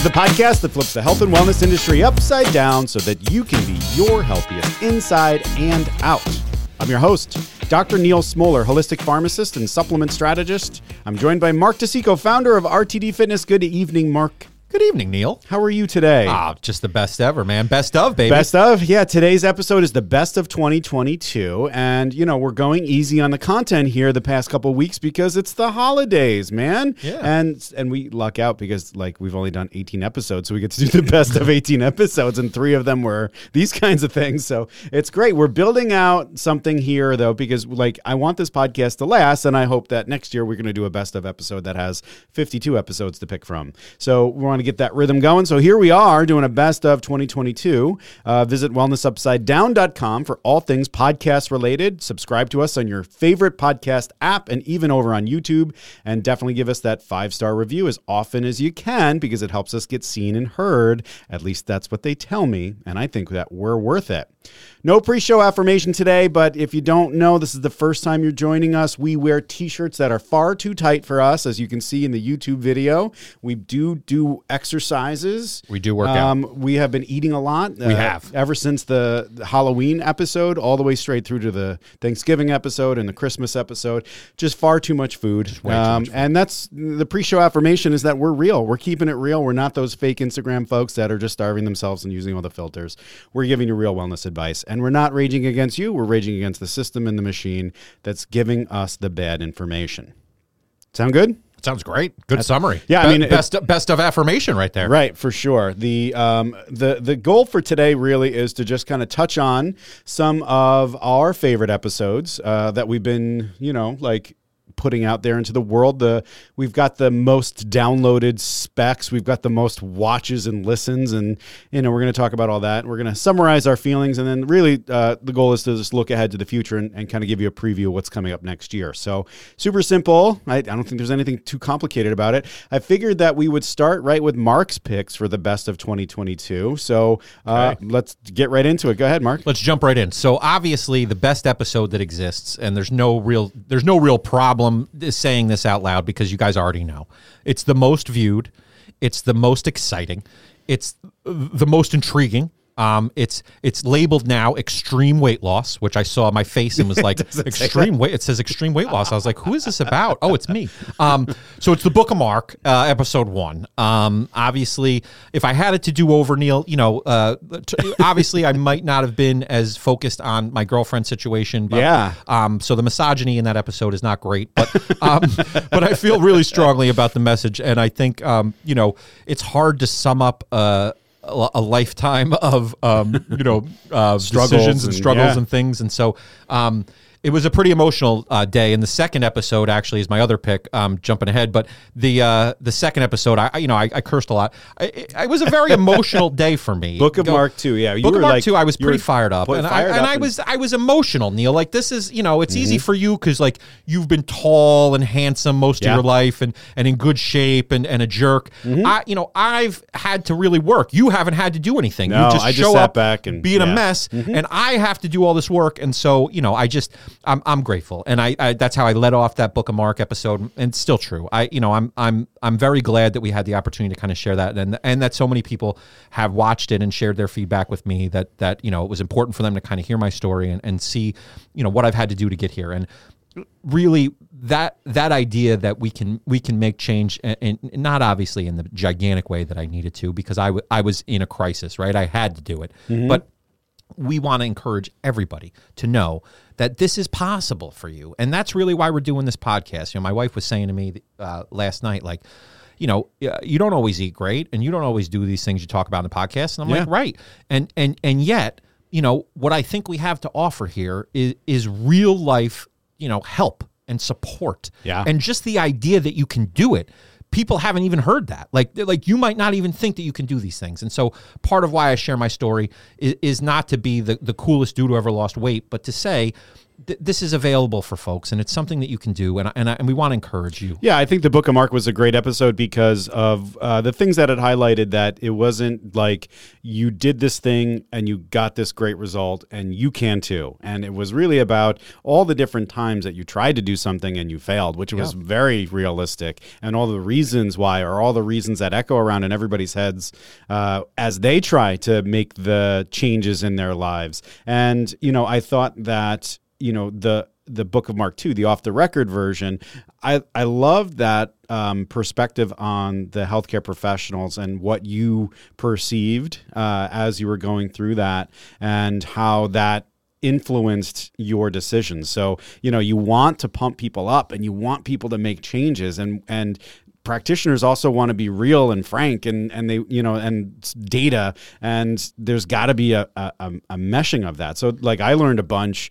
Is the podcast that flips the health and wellness industry upside down so that you can be your healthiest inside and out. I'm your host, Dr. Neal Smoller, holistic pharmacist and supplement strategist. I'm joined by Mark DeCicco, founder of RTD Fitness. Good evening, Mark. Good evening, Neal. How are you today? Ah, just the best ever, man. Best of, baby. Best of? Yeah, today's episode is the best of 2022. And, you know, we're going easy on the content here the past couple weeks because it's the holidays, man. Yeah. And and we luck out because, like, we've only done 18 episodes. So we get to do the best of 18 episodes, and three of them were these kinds of things. So it's great. We're building out something here, though, because, like, I want this podcast to last. And I hope that next year we're going to do a best of episode that has 52 episodes to pick from. So we want to get that rhythm going. So here we are doing a best of 2022. Uh, visit wellnessupsidedown.com for all things podcast related. Subscribe to us on your favorite podcast app and even over on YouTube. And definitely give us that five star review as often as you can because it helps us get seen and heard. At least that's what they tell me. And I think that we're worth it. No pre show affirmation today, but if you don't know, this is the first time you're joining us. We wear t shirts that are far too tight for us, as you can see in the YouTube video. We do do exercises. We do work out. Um, we have been eating a lot. We uh, have. Ever since the, the Halloween episode, all the way straight through to the Thanksgiving episode and the Christmas episode. Just far too much food. way too much um, food. And that's the pre show affirmation is that we're real. We're keeping it real. We're not those fake Instagram folks that are just starving themselves and using all the filters. We're giving you real wellness advice. And we're not raging against you. We're raging against the system and the machine that's giving us the bad information. Sound good? Sounds great. Good summary. yeah, I mean, it- best best of affirmation right there. Right, for sure. The um, the the goal for today really is to just kind of touch on some of our favorite episodes uh, that we've been, you know, like putting out there into the world. The we've got the most downloaded specs, we've got the most watches and listens, and you know we're going to talk about all that. We're going to summarize our feelings, and then really uh, the goal is to just look ahead to the future and, and kind of give you a preview of what's coming up next year. So super simple. I, I don't think there's anything too complicated about it. I figured that we would start right with Mark's picks for the best of 2022. So uh, let's get right into it. Go ahead, Mark. Let's jump right in. So obviously the best episode that exists, and there's no real there's no real problem saying this out loud because you guys already know. It's the most viewed, it's the most exciting, it's the most intriguing. Um, it's it's labeled now extreme weight loss, which I saw my face and was like extreme weight. It says extreme weight loss. I was like, who is this about? Oh, it's me. Um, so it's the Book of Mark, uh, episode one. Um, obviously, if I had it to do over, Neal, you know, uh, t- obviously I might not have been as focused on my girlfriend situation. But, Yeah. Um, so the misogyny in that episode is not great, but um, but I feel really strongly about the message, and I think um, you know it's hard to sum up. Uh, a lifetime of um, you know uh, Struggles decisions and and- struggles yeah. and things, and so um, it was a pretty emotional uh, day. And the second episode actually is my other pick. Um, jumping ahead, but the uh, the second episode, I you know I, I cursed a lot. I, it, it was a very emotional day for me. Book of Go- Mark two. Yeah, you Book were of Mark like- two, I was pretty fired up, and, fired I, and up I was I was emotional, Neal. Like this is you know it's easy for you because like you've been tall and handsome most Mm-hmm. Yeah. of your life and and in good shape and, and a jerk. Mm-hmm. I you know I've had to really work. You haven't had to do anything. No, you just I just show sat up, back and- be in yeah. Mm-hmm. a mess, and I have to do all this work. And so you know I just I'm I'm grateful, and I, I that's how I led off that Book of Mark episode, and it's still true. I you know I'm I'm I'm very glad that we had the opportunity to kind of share that, and and that so many people have watched it and shared their feedback with me that that you know it was important for them to kind of hear my story and, and see you know what I've had to do to get here. And really that that idea that we can we can make change and, and not obviously in the gigantic way that I needed to because I I was in a crisis right? I had to do it. Mm-hmm. But we want to encourage everybody to know that this is possible for you. And that's really why we're doing this podcast. You know my wife was saying to me uh, last night like you know you don't always eat great and you don't always do these things you talk about in the podcast. And i'm like right. And and and yet you know what i think we have to offer here is is real life you know help and support. Yeah. and just the idea that you can do it people haven't even heard that. Like like you might not even think that you can do these things. And so part of why i share my story is, is not to be the, the coolest dude who ever lost weight but to say th- this is available for folks, and it's something that you can do, and I, and, I, and we want to encourage you. Yeah, I think the Book of Mark was a great episode because of uh, the things that it highlighted. That it wasn't like you did this thing and you got this great result, and you can too. And it was really about all the different times that you tried to do something and you failed, which was Yeah. very realistic, and all the reasons why, or all the reasons that echo around in everybody's heads uh, as they try to make the changes in their lives. And you know, I thought that you know the the book of mark 2 the off the record version i i love that um, perspective on the healthcare professionals and what you perceived uh, as you were going through that and how that influenced your decisions. So you know you want to pump people up and you want people to make changes and and practitioners also want to be real and frank and and they you know and data and there's got to be a a a meshing of that. So like i learned a bunch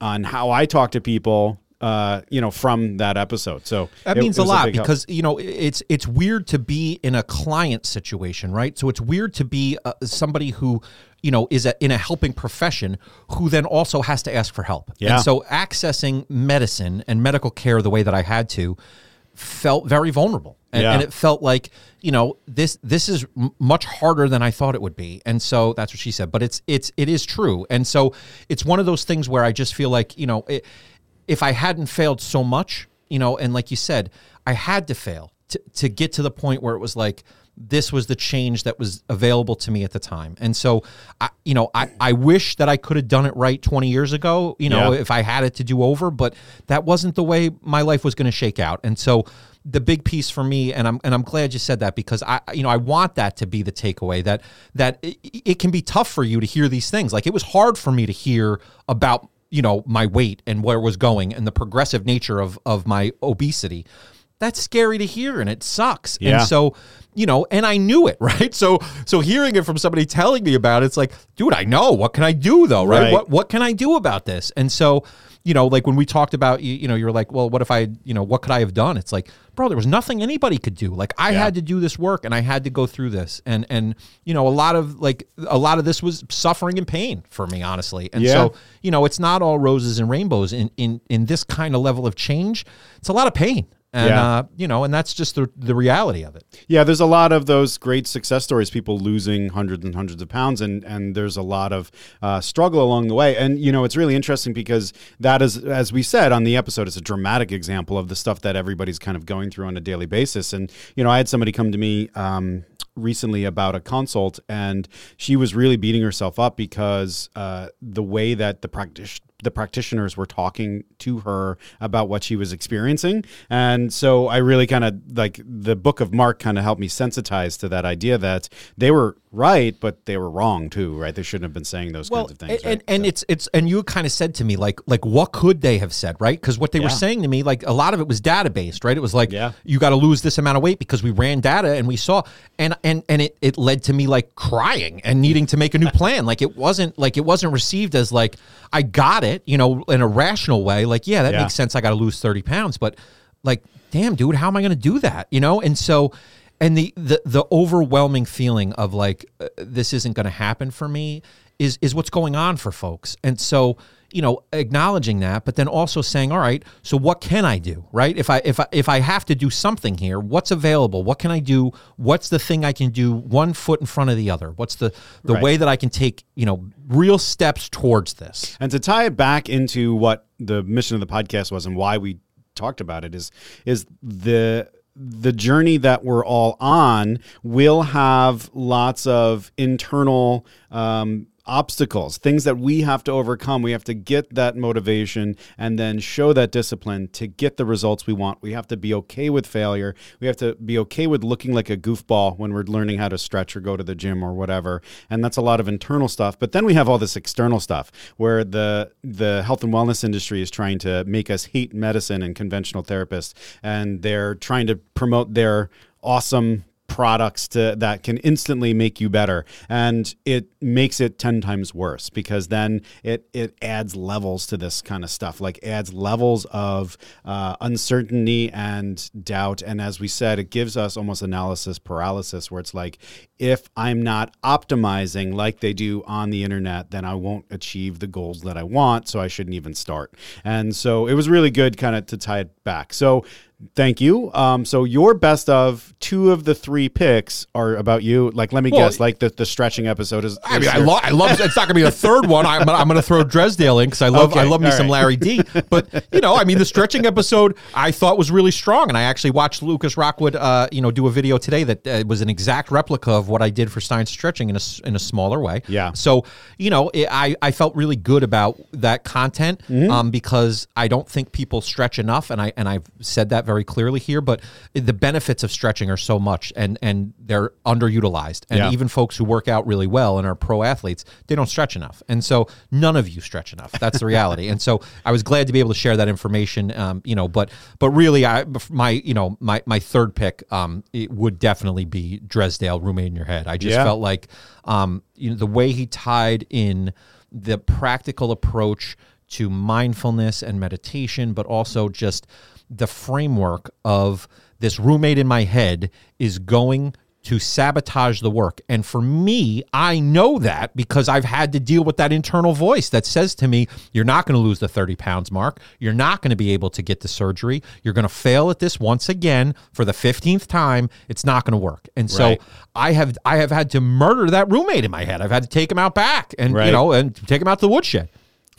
on how i talk to people uh you know from that episode so That it- means a lot help. because you know it's it's weird to be in a client situation, right? So it's weird to be uh, somebody who you know is a, in a helping profession who then also has to ask for help. Yeah. And so accessing medicine and medical care the way that I had to felt very vulnerable, and, Yeah. and it felt like you know this this is m- much harder than I thought it would be. And so that's what she said. But it's it's it is true. And so it's one of those things where I just feel like you know. It, if I hadn't failed so much, you know, and like you said, I had to fail to, to get to the point where it was like, this was the change that was available to me at the time. And so, I, you know, I, I wish that I could have done it right 20 years ago, you know, Yeah. if I had it to do over, but that wasn't the way my life was going to shake out. And so, the big piece for me, and I'm and I'm glad you said that because I, you know, I want that to be the takeaway that that it, it can be tough for you to hear these things. Like it was hard for me to hear about you know my weight and where it was going and the progressive nature of of my obesity that's scary to hear and it sucks. Yeah. and so you know and i knew it right? So so hearing it from somebody telling me about it, it's like dude i know. What can i do though right, Right. what what can i do about this? And so you know like when we talked about you, you know you're like well what if i you know what could i have done? It's like bro there was nothing anybody could do. Like i Yeah. had to do this work and i had to go through this. And and you know a lot of like a lot of this was suffering and pain for me honestly. And Yeah. so you know it's not all roses and rainbows in in in this kind of level of change. It's a lot of pain and Yeah. uh you know and that's just the the reality of it Yeah, there's a lot of those great success stories, people losing hundreds and hundreds of pounds, and and there's a lot of uh, struggle along the way. And you know, it's really interesting because that is, as we said on the episode, it's a dramatic example of the stuff that everybody's kind of going through on a daily basis. And you know, I had somebody come to me. Um, recently about a consult and she was really beating herself up because uh, the way that the practice the practitioners were talking to her about what she was experiencing. And so i really kind of like the book of mark kind of helped me sensitize to that idea that they were right but they were wrong too right? They shouldn't have been saying those kinds of things and, right? and So- it's it's and you kind of said to me like like what could they have said right? Because what they were saying to me like a lot of it was data based right? It was like Yeah. you got to lose this amount of weight because we ran data and we saw and and and it it led to me like crying and needing to make a new plan. Like it wasn't like it wasn't received as like I got it you know in a rational way. Like yeah that Yeah. makes sense I got to lose 30 pounds but like damn dude how am I going to do that you know? And so and the the the overwhelming feeling of like uh, this isn't going to happen for me is is what's going on for folks. And so you know acknowledging that but then also saying all right so what can i do? Right? If i if i if i have to do something here what's available? What can i do? What's the thing i can do one foot in front of the other? What's the the Right. way that i can take you know real steps towards this? And to tie it back into what the mission of the podcast was and why we talked about it is is the the journey that we're all on will have lots of internal um, obstacles, things that we have to overcome. We have to get that motivation and then show that discipline to get the results we want. We have to be okay with failure. We have to be okay with looking like a goofball when we're learning how to stretch or go to the gym or whatever. And that's a lot of internal stuff. But then we have all this external stuff where the the health and wellness industry is trying to make us hate medicine and conventional therapists and they're trying to promote their awesome products to that can instantly make you better. And it makes it 10 times worse because then it it adds levels to this kind of stuff like adds levels of uh, uncertainty and doubt. And as we said it gives us almost analysis paralysis where it's like if i'm not optimizing like they do on the internet then i won't achieve the goals that i want so i shouldn't even start. And so it was really good kind of to tie it back. So Thank you. Um, so your best of two of the three picks are about you. Like, let me Well, guess. Like the, the stretching episode is. I mean, I, lo- I love. It's not going to be the third one. I'm, I'm going to throw Dresdale in because I love. I Okay, love me all some. Larry D. But you know, I mean, the stretching episode I thought was really strong, and I actually watched Lucas Rockwood, uh, you know, do a video today that uh, was an exact replica of what I did for science stretching in a in a smaller way. Yeah. So you know, it, I I felt really good about that content Mm-hmm. um, because I don't think people stretch enough, and I and I've said that very clearly here. But the benefits of stretching are so much, and and they're underutilized, and Yeah. even folks who work out really well and are pro athletes, they don't stretch enough. And so none of you stretch enough. That's the reality. and so I was glad to be able to share that information. Um, you know, but but really, I my you know my my third pick um it would definitely be Dresdale, roommate in your head. I just Yeah. felt like um you know the way he tied in the practical approach to mindfulness and meditation, but also just the framework of this roommate in my head is going to sabotage the work. And for me, I know that because I've had to deal with that internal voice that says to me, you're not going to lose the 30 pounds mark. You're not going to be able to get the surgery. You're going to fail at this once again for the 15th time. It's not going to work. And so I have I have had to murder that roommate in my head. I've had to take him out back and Right. you know and take him out to the woodshed.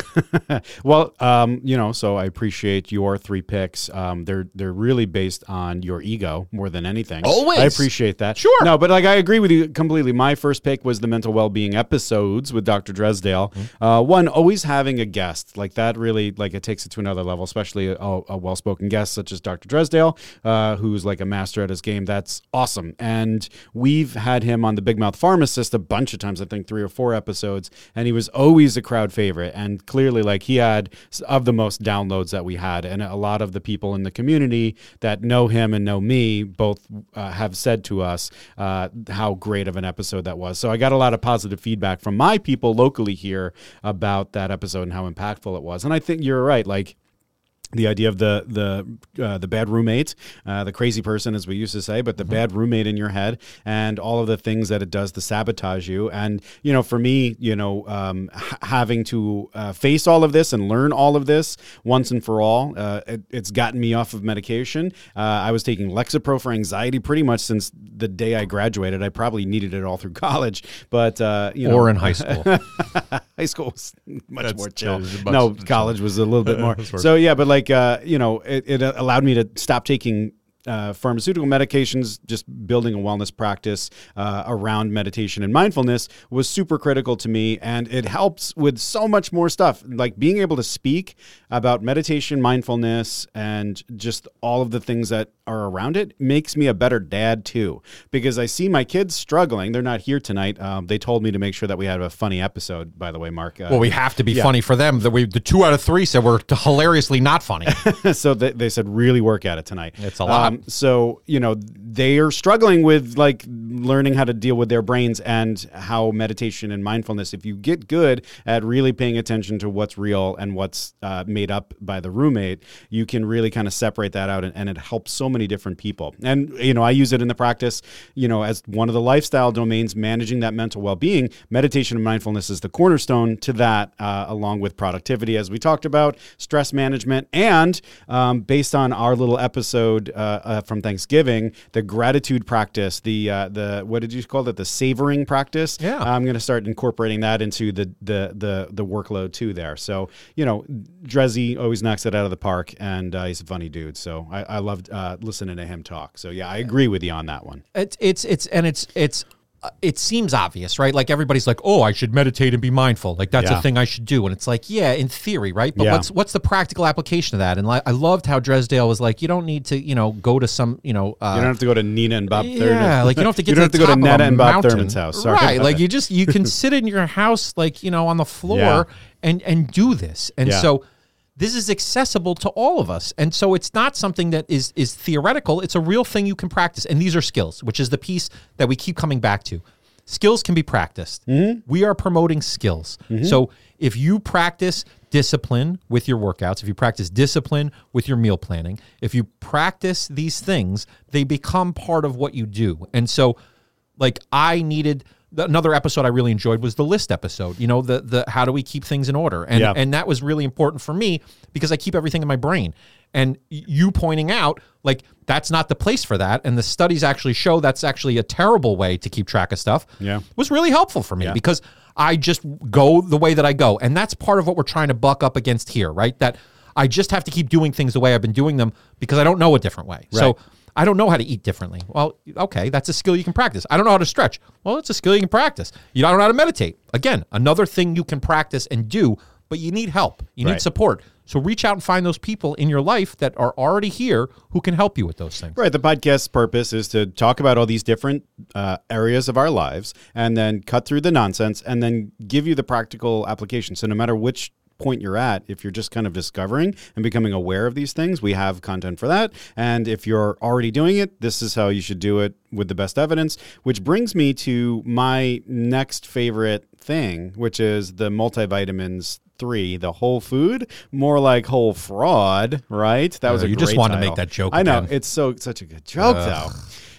Well, um, you know, so I appreciate your three picks. Um, they're they're really based on your ego more than anything. Always. I appreciate that. Sure. No, but like I agree with you completely. My first pick was the mental well being episodes with Dr. Dresdale. Mm-hmm. Uh, one, always having a guest like that really like it takes it to another level, especially a, a well spoken guest such as Dr. Dresdale, uh, who's like a master at his game. That's awesome. And we've had him on the Big Mouth Pharmacist a bunch of times. I think three or four episodes, and he was always a crowd favorite. And clearly, like he had of the most downloads that we had, and a lot of the people in the community that know him and know me both uh, have said to us uh, how great of an episode that was. So I got a lot of positive feedback from my people locally here about that episode and how impactful it was. And I think you're right. Like the idea of the the uh, the bad roommate, uh, the crazy person, as we used to say, but the bad roommate in your head, and all of the things that it does to sabotage you. And you know, for me, you know, um, h- having to uh, face all of this and learn all of this once and for all, uh, it, it's gotten me off of medication. Uh, I was taking Lexapro for anxiety pretty much since the day I graduated. I probably needed it all through college, but uh, you know, Or in high school. high school was much That's- more chill. much- no, college was a little bit more. So yeah, but like uh, you know, it, it allowed me to stop taking. Uh, pharmaceutical medications, just building a wellness practice uh, around meditation and mindfulness was super critical to me. And it helps with so much more stuff, like being able to speak about meditation, mindfulness, and just all of the things that are around it makes me a better dad too. Because I see my kids struggling. They're not here tonight. Um, they told me to make sure that we had a funny episode, by the way, Mark. Uh, Well, we have to be funny for them. The, we, the two out of three said we're hilariously not funny. so they, they said really work at it tonight. It's a lot. So you know they are struggling with like learning how to deal with their brains and how meditation and mindfulness. If you get good at really paying attention to what's real and what's uh, made up by the roommate, you can really kind of separate that out, and, and it helps so many different people. And you know I use it in the practice. You know as one of the lifestyle domains, managing that mental well-being. Meditation and mindfulness is the cornerstone to that, uh, along with productivity, as we talked about, stress management, and um, based on our little episode uh, uh, from Thanksgiving, the gratitude practice, the uh, the what did you call it, the savoring practice? Yeah. I'm going to start incorporating that into the the the the workload too. There, so you know, Drezzy always knocks it out of the park, and uh, he's a funny dude. So I, I loved uh, listening to him talk. So yeah, I agree with you on that one. it's it's it's and it's it's it seems obvious, right? Like everybody's like, "Oh, I should meditate and be mindful." Like that's Yeah. a thing I should do, and it's like, yeah, in theory, right? But Yeah. what's what's the practical application of that? And like, I loved how Dresdale was like, "You don't need to, you know, go to some, you know, uh, You don't have to go to Nina and Bob. yeah, Thurman. Yeah, like you don't have to get you don't to have to go to top of Netta a and Bob mountain. Thurman's house. Sorry. right? Like you just you can sit in your house, like you know, on the floor and and do this. And so this is accessible to all of us. And so it's not something that is is theoretical. It's a real thing you can practice. And these are skills, which is the piece that we keep coming back to. Skills can be practiced. Mm-hmm. We are promoting skills. Mm-hmm. So if you practice discipline with your workouts, if you practice discipline with your meal planning, if you practice these things, they become part of what you do. And so like I needed another episode I really enjoyed was the list episode. You know, the the how do we keep things in order? And Yeah. and that was really important for me because I keep everything in my brain. And you pointing out like that's not the place for that and the studies actually show that's actually a terrible way to keep track of stuff. Yeah. Was really helpful for me because I just go the way that I go. And that's part of what we're trying to buck up against here, right? That I just have to keep doing things the way I've been doing them because I don't know a different way. So Right. I don't know how to eat differently. Well, okay, that's a skill you can practice. I don't know how to stretch. Well, it's a skill you can practice. You don't know how to meditate. Again, another thing you can practice and do, but you need help. You need Right. support. So reach out and find those people in your life that are already here who can help you with those things. Right. The podcast's purpose is to talk about all these different uh, areas of our lives and then cut through the nonsense and then give you the practical application. So no matter which point you're at, if you're just kind of discovering and becoming aware of these things, we have content for that. And if you're already doing it, this is how you should do it with the best evidence, which brings me to my next favorite thing, which is the multivitamins three, the whole food, more like whole fraud, right? That was Uh, a you just wanted to make that joke I know again. it's so such a good joke though.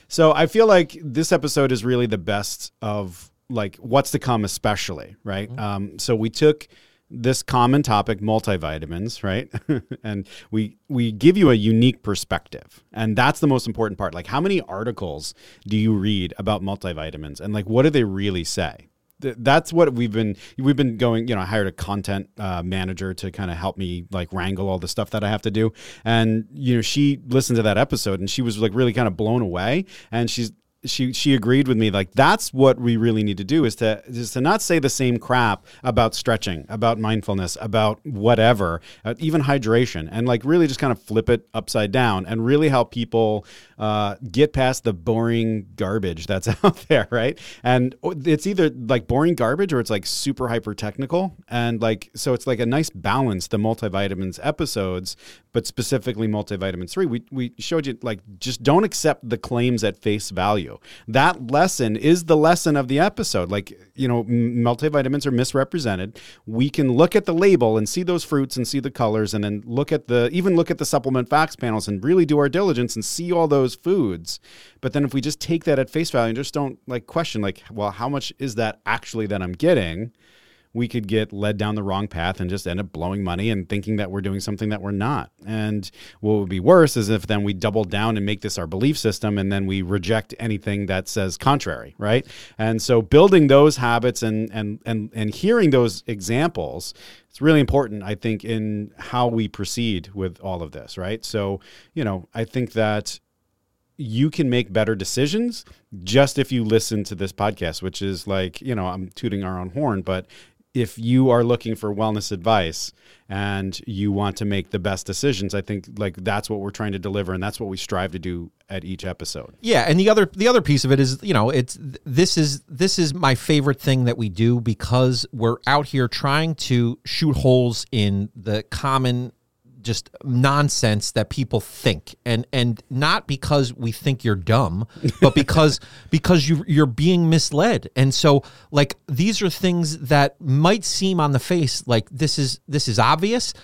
So I feel like this episode is really the best of like what's to come, especially right. Mm-hmm. Um, so we took this common topic, multivitamins, right, and we we give you a unique perspective, and that's the most important part. Like, how many articles do you read about multivitamins, and like, what do they really say? Th- That's what we've been we've been going. You know, I hired a content uh, manager to kind of help me like wrangle all the stuff that I have to do. And you know, she listened to that episode and she was like really kind of blown away. And she's she she agreed with me like that's what we really need to do is to is to not say the same crap about stretching about mindfulness about whatever uh, even hydration and like really just kind of flip it upside down and really help people uh, get past the boring garbage that's out there right? And it's either like boring garbage or it's like super hyper technical and like so it's like a nice balance the multivitamins episodes but specifically multivitamin 3 we, we showed you like just don't accept the claims at face value that lesson is the lesson of the episode. Like you know multivitamins are misrepresented. We can look at the label and see those fruits and see the colors and then look at the even look at the supplement facts panels and really do our diligence and see all those foods. But then if we just take that at face value and just don't like question like well how much is that actually that i'm getting we could get led down the wrong path and just end up blowing money and thinking that we're doing something that we're not. And what would be worse is if then we double down and make this our belief system and then we reject anything that says contrary, right? And so building those habits and and and and hearing those examples it's really important i think in how we proceed with all of this right so you know i think that you can make better decisions just if you listen to this podcast, which is like, you know, I'm tooting our own horn, but if you are looking for wellness advice and you want to make the best decisions, I think like that's what we're trying to deliver and that's what we strive to do at each episode. Yeah, and the other the other piece of it is, you know, it's this is this is my favorite thing that we do because we're out here trying to shoot holes in the common just nonsense that people think. And and not because we think you're dumb but because because you you're being misled. And so like these are things that might seem on the face like this is this is obvious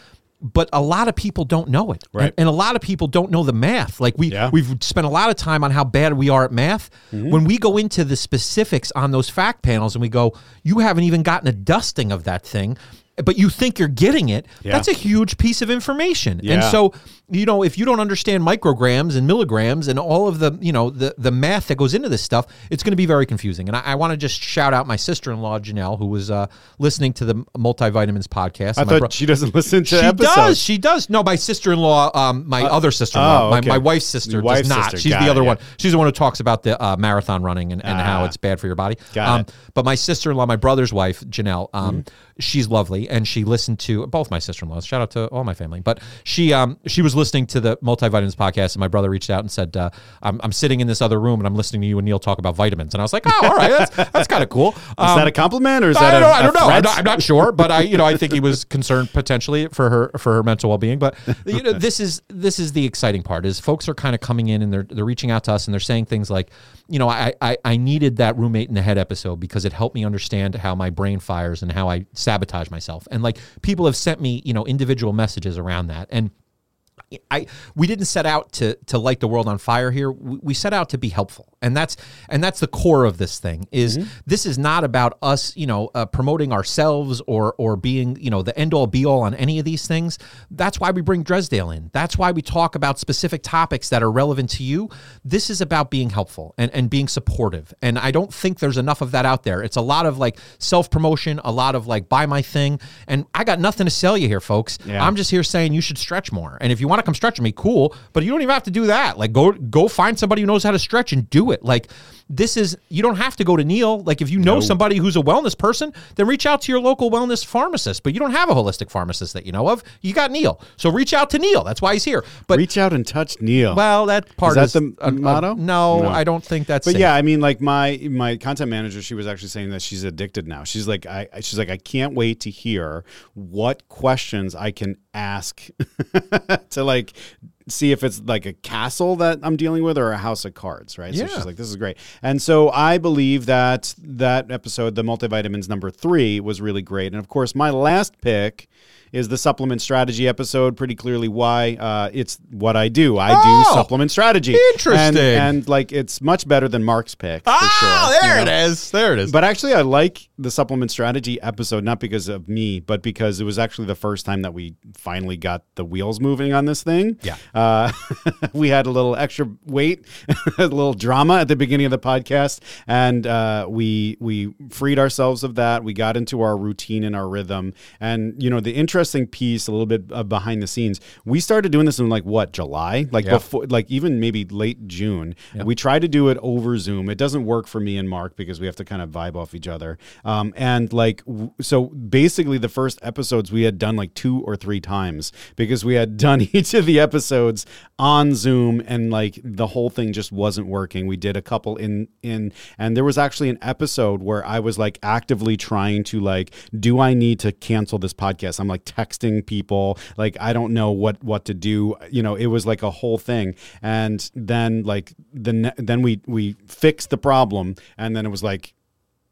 but a lot of people don't know it. Right. and, and a lot of people don't know the math. Like we Yeah. we've spent a lot of time on how bad we are at math. Mm-hmm. When we go into the specifics on those fact panels and we go you haven't even gotten a dusting of that thing but you think you're getting it Yeah. that's a huge piece of information and so you know if you don't understand micrograms and milligrams and all of the you know the the math that goes into this stuff it's going to be very confusing and i, I want to just shout out my sister-in-law janelle who was uh, listening to the multivitamins podcast I thought bro- she doesn't listen to she episodes. does. She does. No, my sister in law, um, my other sister in law, oh, my, okay. my wife's sister Your does not. sister. She's Got the it, other yeah. one. She's the one who talks about the uh, marathon running and, and how Ah. it's bad for your body. Got um, it. But my sister in law, my brother's wife, Janelle, um, Mm-hmm. She's lovely. and she listened to both my sister in laws. Shout out to all my family, but she um she was listening to the multivitamins podcast, and my brother reached out and said, uh, I'm, "I'm sitting in this other room and I'm listening to you and Neal talk about vitamins," and I was like, "Oh, all right, that's that's kind of cool." Is Um, that a compliment or is I that don't, a, I don't a know. I'm not, I'm not sure, but I, you know, I think he was concerned potentially for her for her mental well being. But you know, this is this is the exciting part is folks are kind of coming in and they're they're reaching out to us and they're saying things like, you know, I I, I needed that roommate in the head episode because it helped me understand how my brain fires and how I sabotage myself. And like people have sent me, you know, individual messages around that and. I we didn't set out to to light the world on fire here. We, we set out to be helpful, and that's and that's the core of this thing. Is this is not about us, you know, uh, promoting ourselves or or being you know the end all be all on any of these things. That's why we bring Dresdale in. That's why we talk about specific topics that are relevant to you. This is about being helpful and and being supportive. And I don't think there's enough of that out there. It's a lot of like self promotion, a lot of like buy my thing, and I got nothing to sell you here, folks. Yeah. I'm just here saying you should stretch more. And if you want to come stretch with me, cool. But you don't even have to do that. Like go go find somebody who knows how to stretch and do it. Like this is you don't have to go to Neal. Like if you know somebody who's a wellness person, then reach out to your local wellness pharmacist. But you don't have a holistic pharmacist that you know of. You got Neal. So reach out to Neal. That's why he's here. But Reach out and touch Neal. well, that part that is the uh, uh, motto? no, No. I don't think that's But safe. yeah, I mean, like my my content manager, she was actually saying that she's addicted now. She's like, I she's like, I can't wait to hear what questions I can ask to like see if it's like a castle that I'm dealing with or a house of cards, right? Yeah. So she's like, this is great. And so I believe that that episode, the multivitamins number three, was really great. And of course, my last pick is the supplement strategy episode. Pretty clearly why uh, it's what I do. I Oh, do supplement strategy. interesting. And, and like it's much better than Mark's pick. For Ah, sure, there you know? it is. There it is. But actually, I like the supplement strategy episode, not because of me, but because it was actually the first time that we finally got the wheels moving on this thing. Yeah. Uh, we had a little extra weight, a little drama at the beginning of the podcast, and uh, we we freed ourselves of that. We got into our routine and our rhythm. And you know, the interesting piece, a little bit uh, behind the scenes, we started doing this in like what July, like Yeah. before, like even maybe late June. We tried to do it over Zoom. It doesn't work for me and Mark because we have to kind of vibe off each other. Um, and like, w- so basically, the first episodes we had done like two or three times because we had done each of the episodes on Zoom, and like the whole thing just wasn't working. We did a couple in in, and there was actually an episode where I was like actively trying to like, do I need to cancel this podcast? I'm like texting people, like I don't know what what to do. You know, it was like a whole thing, and then like the then we we fixed the problem, and then it was like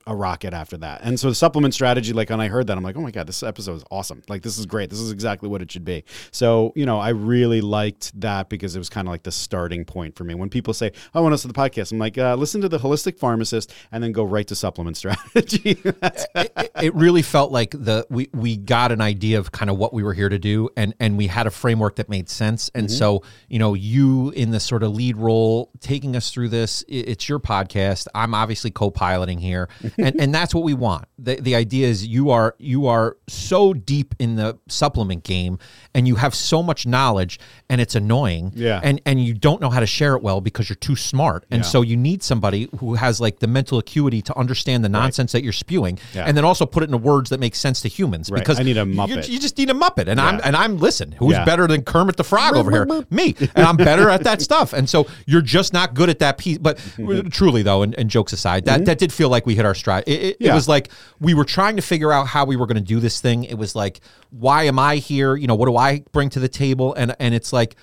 a rocket after that. And so the supplement strategy, like when I heard that, I'm like, oh my God, this episode is awesome. Like this is great. This is exactly what it should be. So, you know, I really liked that because it was kind of like the starting point for me. When people say, I want us to the podcast, I'm like, uh, listen to the holistic pharmacist and then go right to supplement strategy. It, it really felt like the we we got an idea of kind of what we were here to do and and we had a framework that made sense and so you know you in the sort of lead role taking us through this i- it's your podcast i'm obviously co-piloting here and and that's what we want the the idea is you are you are so deep in the supplement game and you have so much knowledge and it's annoying Yeah. and and you don't know how to share it well because you're too smart and Yeah. so you need somebody who has like the mental acuity to understand the nonsense that you're spewing Yeah. and then also put it into words that make sense to humans Right. because I need a Muppet. You, just need a Muppet, and I'm and I'm listen. Who's Yeah. better than Kermit the Frog over here? Me, and I'm better at that stuff. And so you're just not good at that piece. But truly, though, and, and jokes aside, that mm-hmm. that did feel like we hit our stride. It, it, it Mm-hmm. Was like we were trying to figure out how we were going to do this thing. It was like, why am I here? You know, what do I bring to the table? And and it's like.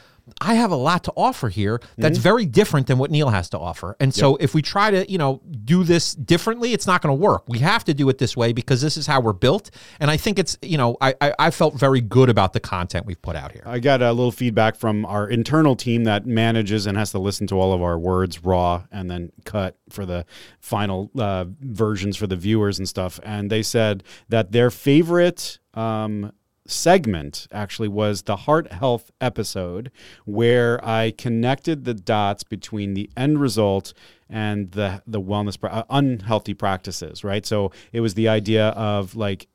I have a lot to offer here that's very different than what Neal has to offer. And so if we try to, you know, do this differently, it's not going to work. We have to do it this way because this is how we're built. And I think it's, you know, I, I, I felt very good about the content we've put out here. I got a little feedback from our internal team that manages and has to listen to all of our words raw and then cut for the final uh, versions for the viewers and stuff. And they said that their favorite um, segment actually was the heart health episode where I connected the dots between the end result and the the wellness uh, unhealthy practices, right? So it was the idea of like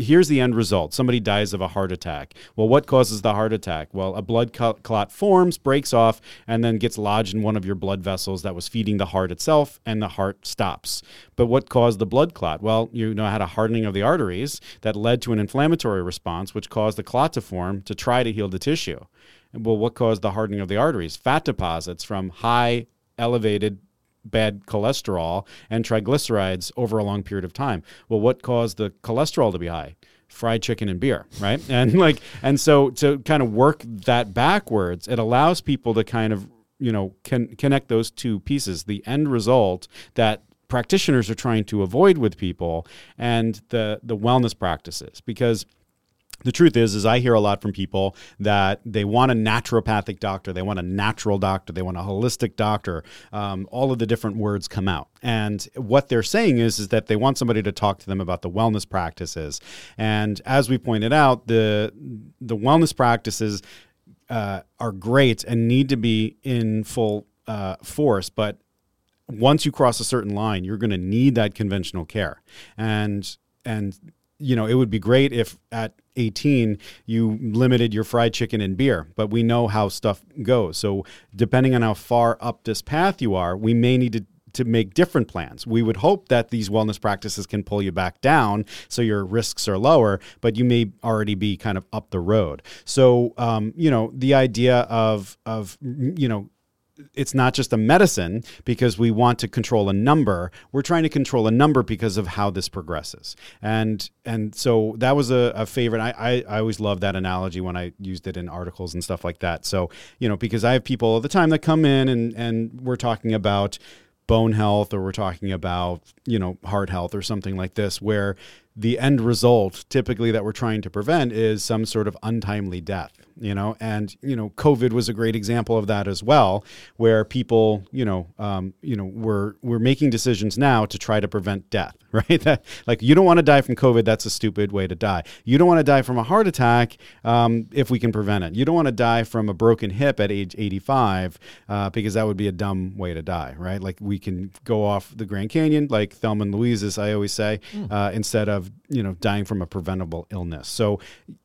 here's the end result somebody dies of a heart attack. Well, what causes the heart attack? Well, a blood clot forms, breaks off, and then gets lodged in one of your blood vessels that was feeding the heart itself, and the heart stops. But what caused the blood clot? Well, you know, had a hardening of the arteries that led to an inflammatory response, which caused the clot to form to try to heal the tissue. Well, what caused the hardening of the arteries? Fat deposits from high elevated bad cholesterol and triglycerides over a long period of time. Well, what caused the cholesterol to be high? Fried chicken and beer, right? and like, and so to kind of work that backwards, it allows people to kind of you know can connect those two pieces. The end result that practitioners are trying to avoid with people and the the wellness practices because the truth is is i hear a lot from people that they want a naturopathic doctor they want a natural doctor they want a holistic doctor um, all of the different words come out. And what they're saying is is that they want somebody to talk to them about the wellness practices. And as we pointed out the the wellness practices uh, are great and need to be in full uh, force but once you cross a certain line you're going to need that conventional care. And and you know, it would be great if at 18 you limited your fried chicken and beer, but we know how stuff goes. So, depending on how far up this path you are, we may need to to make different plans. We would hope that these wellness practices can pull you back down so your risks are lower, but you may already be kind of up the road. So, um, you know, the idea of, of, you know, it's not just a medicine because we want to control a number. We're trying to control a number because of how this progresses. And and so that was a, a favorite. I, I, I always love that analogy when I used it in articles and stuff like that. So, you know, because I have people all the time that come in and, and we're talking about bone health or we're talking about, you know, heart health or something like this, where the end result typically that we're trying to prevent is some sort of untimely death you know? And you know covid was a great example of that as well where people you know um, you know we're we're making decisions now to try to prevent death right? That like you don't want to die from covid that's a stupid way to die. You don't want to die from a heart attack um, if we can prevent it. You don't want to die from a broken hip at age 85 uh, because that would be a dumb way to die right? Like we can go off the grand canyon like thelma and louise as i always say mm. uh, instead of you know dying from a preventable illness. So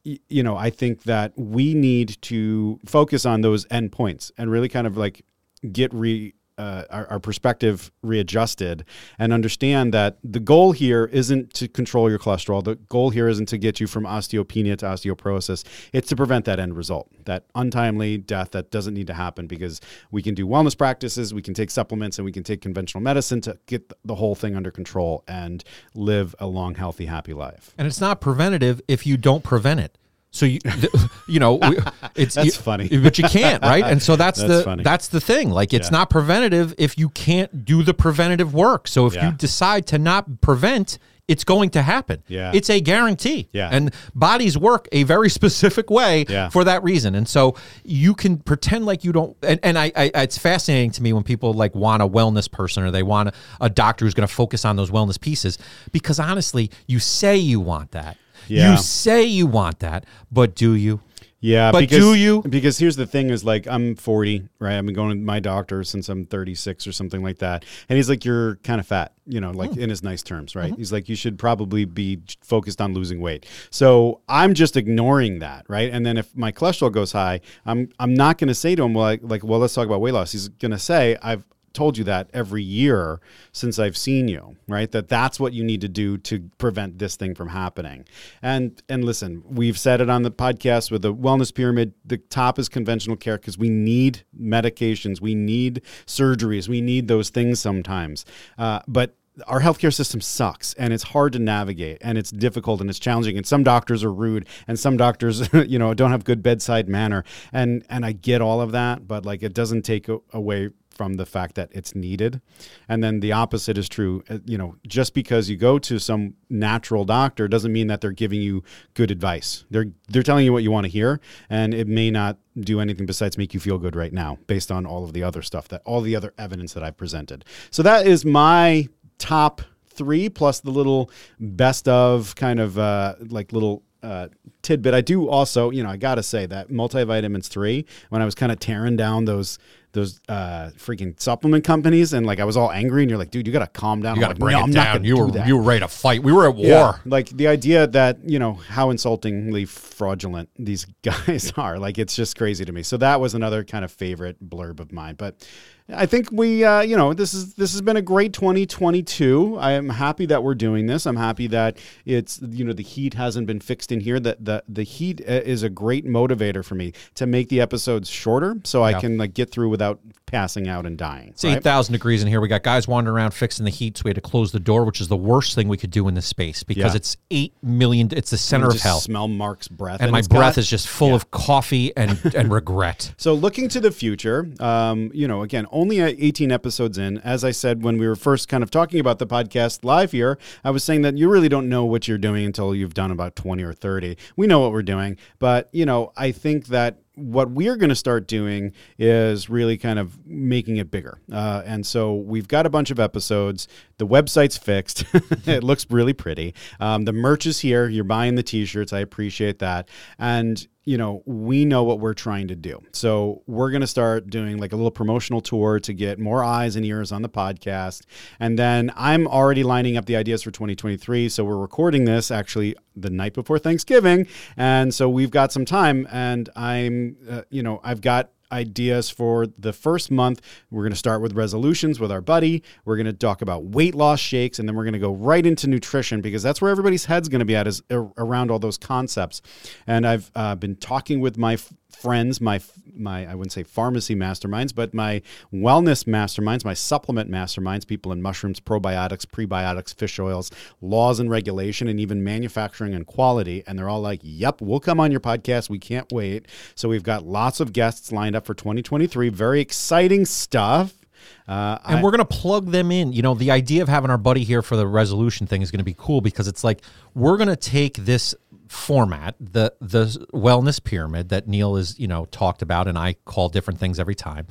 you know i think that we need to focus on those endpoints and really kind of like get re uh, our, our, perspective readjusted and understand that the goal here isn't to control your cholesterol. The goal here isn't to get you from osteopenia to osteoporosis. It's to prevent that end result, that untimely death that doesn't need to happen because we can do wellness practices, we can take supplements, and we can take conventional medicine to get the whole thing under control and live a long, healthy, happy life. And it's not preventative if you don't prevent it. So you, you know, it's that's you, funny, but you can't, right? And so that's, that's the funny. that's the thing. Like it's yeah. not preventative if you can't do the preventative work. So if yeah. you decide to not prevent, it's going to happen. Yeah. It's a guarantee. Yeah. And bodies work a very specific way yeah. for that reason. And so you can pretend like you don't and, and I, I it's fascinating to me when people like want a wellness person or they want a, a doctor who's going to focus on those wellness pieces because honestly, you say you want that. Yeah. You say you want that, but do you? Yeah, but because, do you? Because here's the thing: is like I'm 40, right? I've been going to my doctor since I'm 36 or something like that, and he's like, "You're kind of fat," you know, like mm. in his nice terms, right? Mm-hmm. He's like, "You should probably be focused on losing weight." So I'm just ignoring that, right? And then if my cholesterol goes high, I'm I'm not going to say to him, "Well, like, like, well, let's talk about weight loss." He's going to say, "I've told you that every year since I've seen you, right? That that's what you need to do to prevent this thing from happening. And and listen, we've said it on the podcast with the wellness pyramid. The top is conventional care because we need medications, we need surgeries, we need those things sometimes. Uh, but our healthcare system sucks and it's hard to navigate and it's difficult and it's challenging and some doctors are rude and some doctors you know don't have good bedside manner and and I get all of that but like it doesn't take away from the fact that it's needed. And then the opposite is true. Uh, you know, just because you go to some natural doctor doesn't mean that they're giving you good advice. They're they're telling you what you want to hear and it may not do anything besides make you feel good right now based on all of the other stuff that all the other evidence that I've presented. So that is my top 3 plus the little best of kind of uh, like little uh, tidbit. I do also, you know, I got to say that multivitamins 3 when I was kind of tearing down those those uh, freaking supplement companies, and like I was all angry, and you're like, dude, you gotta calm down. You I'm got to like, bring "No, it down. You were that." you were ready to fight. We were at war. Yeah, like the idea that you know how insultingly fraudulent these guys are. Like it's just crazy to me. So that was another kind of favorite blurb of mine. But I think we, uh, you know, this is this has been a great 2022. I am happy that we're doing this. I'm happy that it's you know the heat hasn't been fixed in here. That the the heat uh, is a great motivator for me to make the episodes shorter, so I can like get through without passing out and dying. It's right? eight thousand degrees in here. We got guys wandering around fixing the heat, so we had to close the door, which is the worst thing we could do in this space because Yeah. it's eight million. It's the center of hell, Smell Mark's breath, and my breath got- is just full of coffee and and regret. So looking to the future, um, you know, again, only uh, 18 episodes in. As I said when we were first kind of talking about the podcast live here, I was saying that you really don't know what you're doing until you've done about 20 or 30. We know what we're doing, but you know, I think that what we're going to start doing is really kind of making it bigger. Uh, and so we've got a bunch of episodes. The website's fixed. it looks really pretty. Um, the merch is here. You're buying the t-shirts. I appreciate that. And you know, we know what we're trying to do. So we're going to start doing like a little promotional tour to get more eyes and ears on the podcast. And then I'm already lining up the ideas for 2023. So we're recording this actually the night before Thanksgiving. And so we've got some time and I'm, uh, you know, I've got ideas for the first month. We're going to start with resolutions with our buddy. We're going to talk about weight loss shakes, and then we're going to go right into nutrition because that's where everybody's head's going to be at is around all those concepts. And I've uh, been talking with my f- friends, my f- my I wouldn't say pharmacy masterminds, but my wellness masterminds, my supplement masterminds, people in mushrooms, probiotics, prebiotics, fish oils, laws and regulation, and even manufacturing and quality. And they're all like, "Yep, we'll come on your podcast. We can't wait." So we've got lots of guests lined up for 2023. Very exciting stuff. Uh, and I- we're going to plug them in. You know, the idea of having our buddy here for the resolution thing is going to be cool because it's like we're going to take this format, the the wellness pyramid that Neal is, you know, talked about and I call different things every time.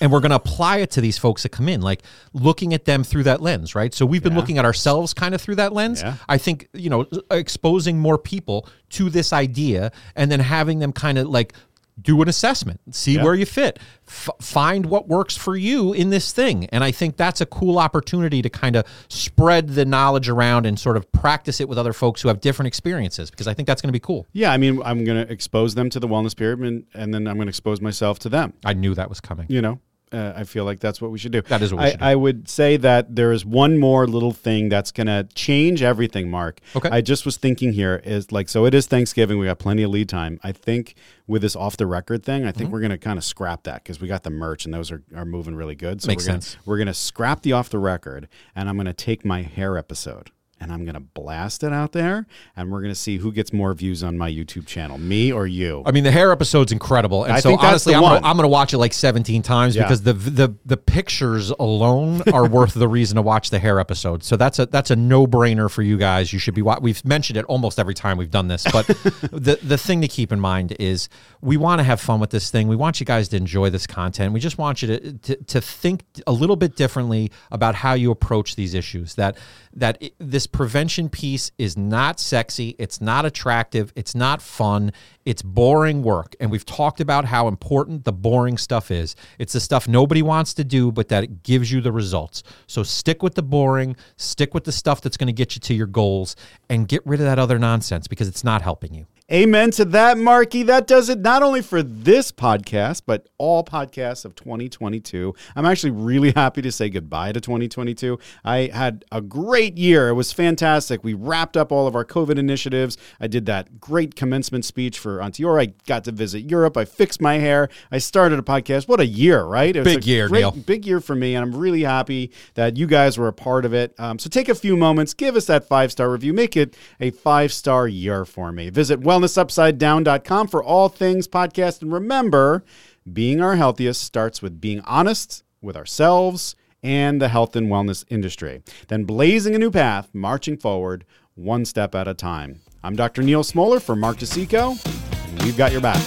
And we're going to apply it to these folks that come in, like looking at them through that lens, right? So we've been looking at ourselves kind of through that lens. Yeah. I think, you know, exposing more people to this idea and then having them kind of like do an assessment, see Yeah. where you fit, F- find what works for you in this thing. And I think that's a cool opportunity to kind of spread the knowledge around and sort of practice it with other folks who have different experiences because I think that's going to be cool. yeah, I mean, I'm going to expose them to the wellness pyramid, and then I'm going to expose myself to them. I knew that was coming. you know uh, i feel like that's what we should do That is what we I, should do. I would say that there is one more little thing that's going to change everything mark Okay. i just was thinking here is like so it is thanksgiving we got plenty of lead time i think with this off the record thing i Mm-hmm. think we're going to kind of scrap that because we got the merch and those are, are moving really good so Makes we're gonna, sense. we're going to scrap the off the record and i'm going to take my hair episode and I'm going to blast it out there, and we're going to see who gets more views on my YouTube channel, me or you. I mean, the hair episode's incredible, and I so honestly, I'm gonna, I'm gonna watch it like 17 times Yeah. because the the the pictures alone are worth the reason to watch the hair episode. So that's a that's a no brainer for you guys. You should be. wa- We've mentioned it almost every time we've done this, but the the thing to keep in mind is we want to have fun with this thing. We want you guys to enjoy this content. We just want you to to, to think a little bit differently about how you approach these issues. That that it, this prevention piece is not sexy. It's not attractive. It's not fun. It's boring work. And we've talked about how important the boring stuff is. It's the stuff nobody wants to do, but that it gives you the results. So stick with the boring, stick with the stuff that's going to get you to your goals, and get rid of that other nonsense because it's not helping you. Amen to that, Marky. That does it not only for this podcast, but all podcasts of 2022. I'm actually really happy to say goodbye to 2022. I had a great year. It was fantastic. We wrapped up all of our COVID initiatives. I did that great commencement speech for Onteora. I got to visit Europe. I fixed my hair. I started a podcast. What a year, right? It was Big a year, great- Neal. big year for me, and I'm really happy that you guys were a part of it. Um, so take a few moments, give us that five star review, make it a five star year for me. Visit wellnessupsidedown.com for all things podcast. And remember, being our healthiest starts with being honest with ourselves and the health and wellness industry. Then blazing a new path, marching forward one step at a time. I'm Dr. Neal Smoller for Mark DeCicco, we've got your back.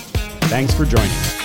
Thanks for joining.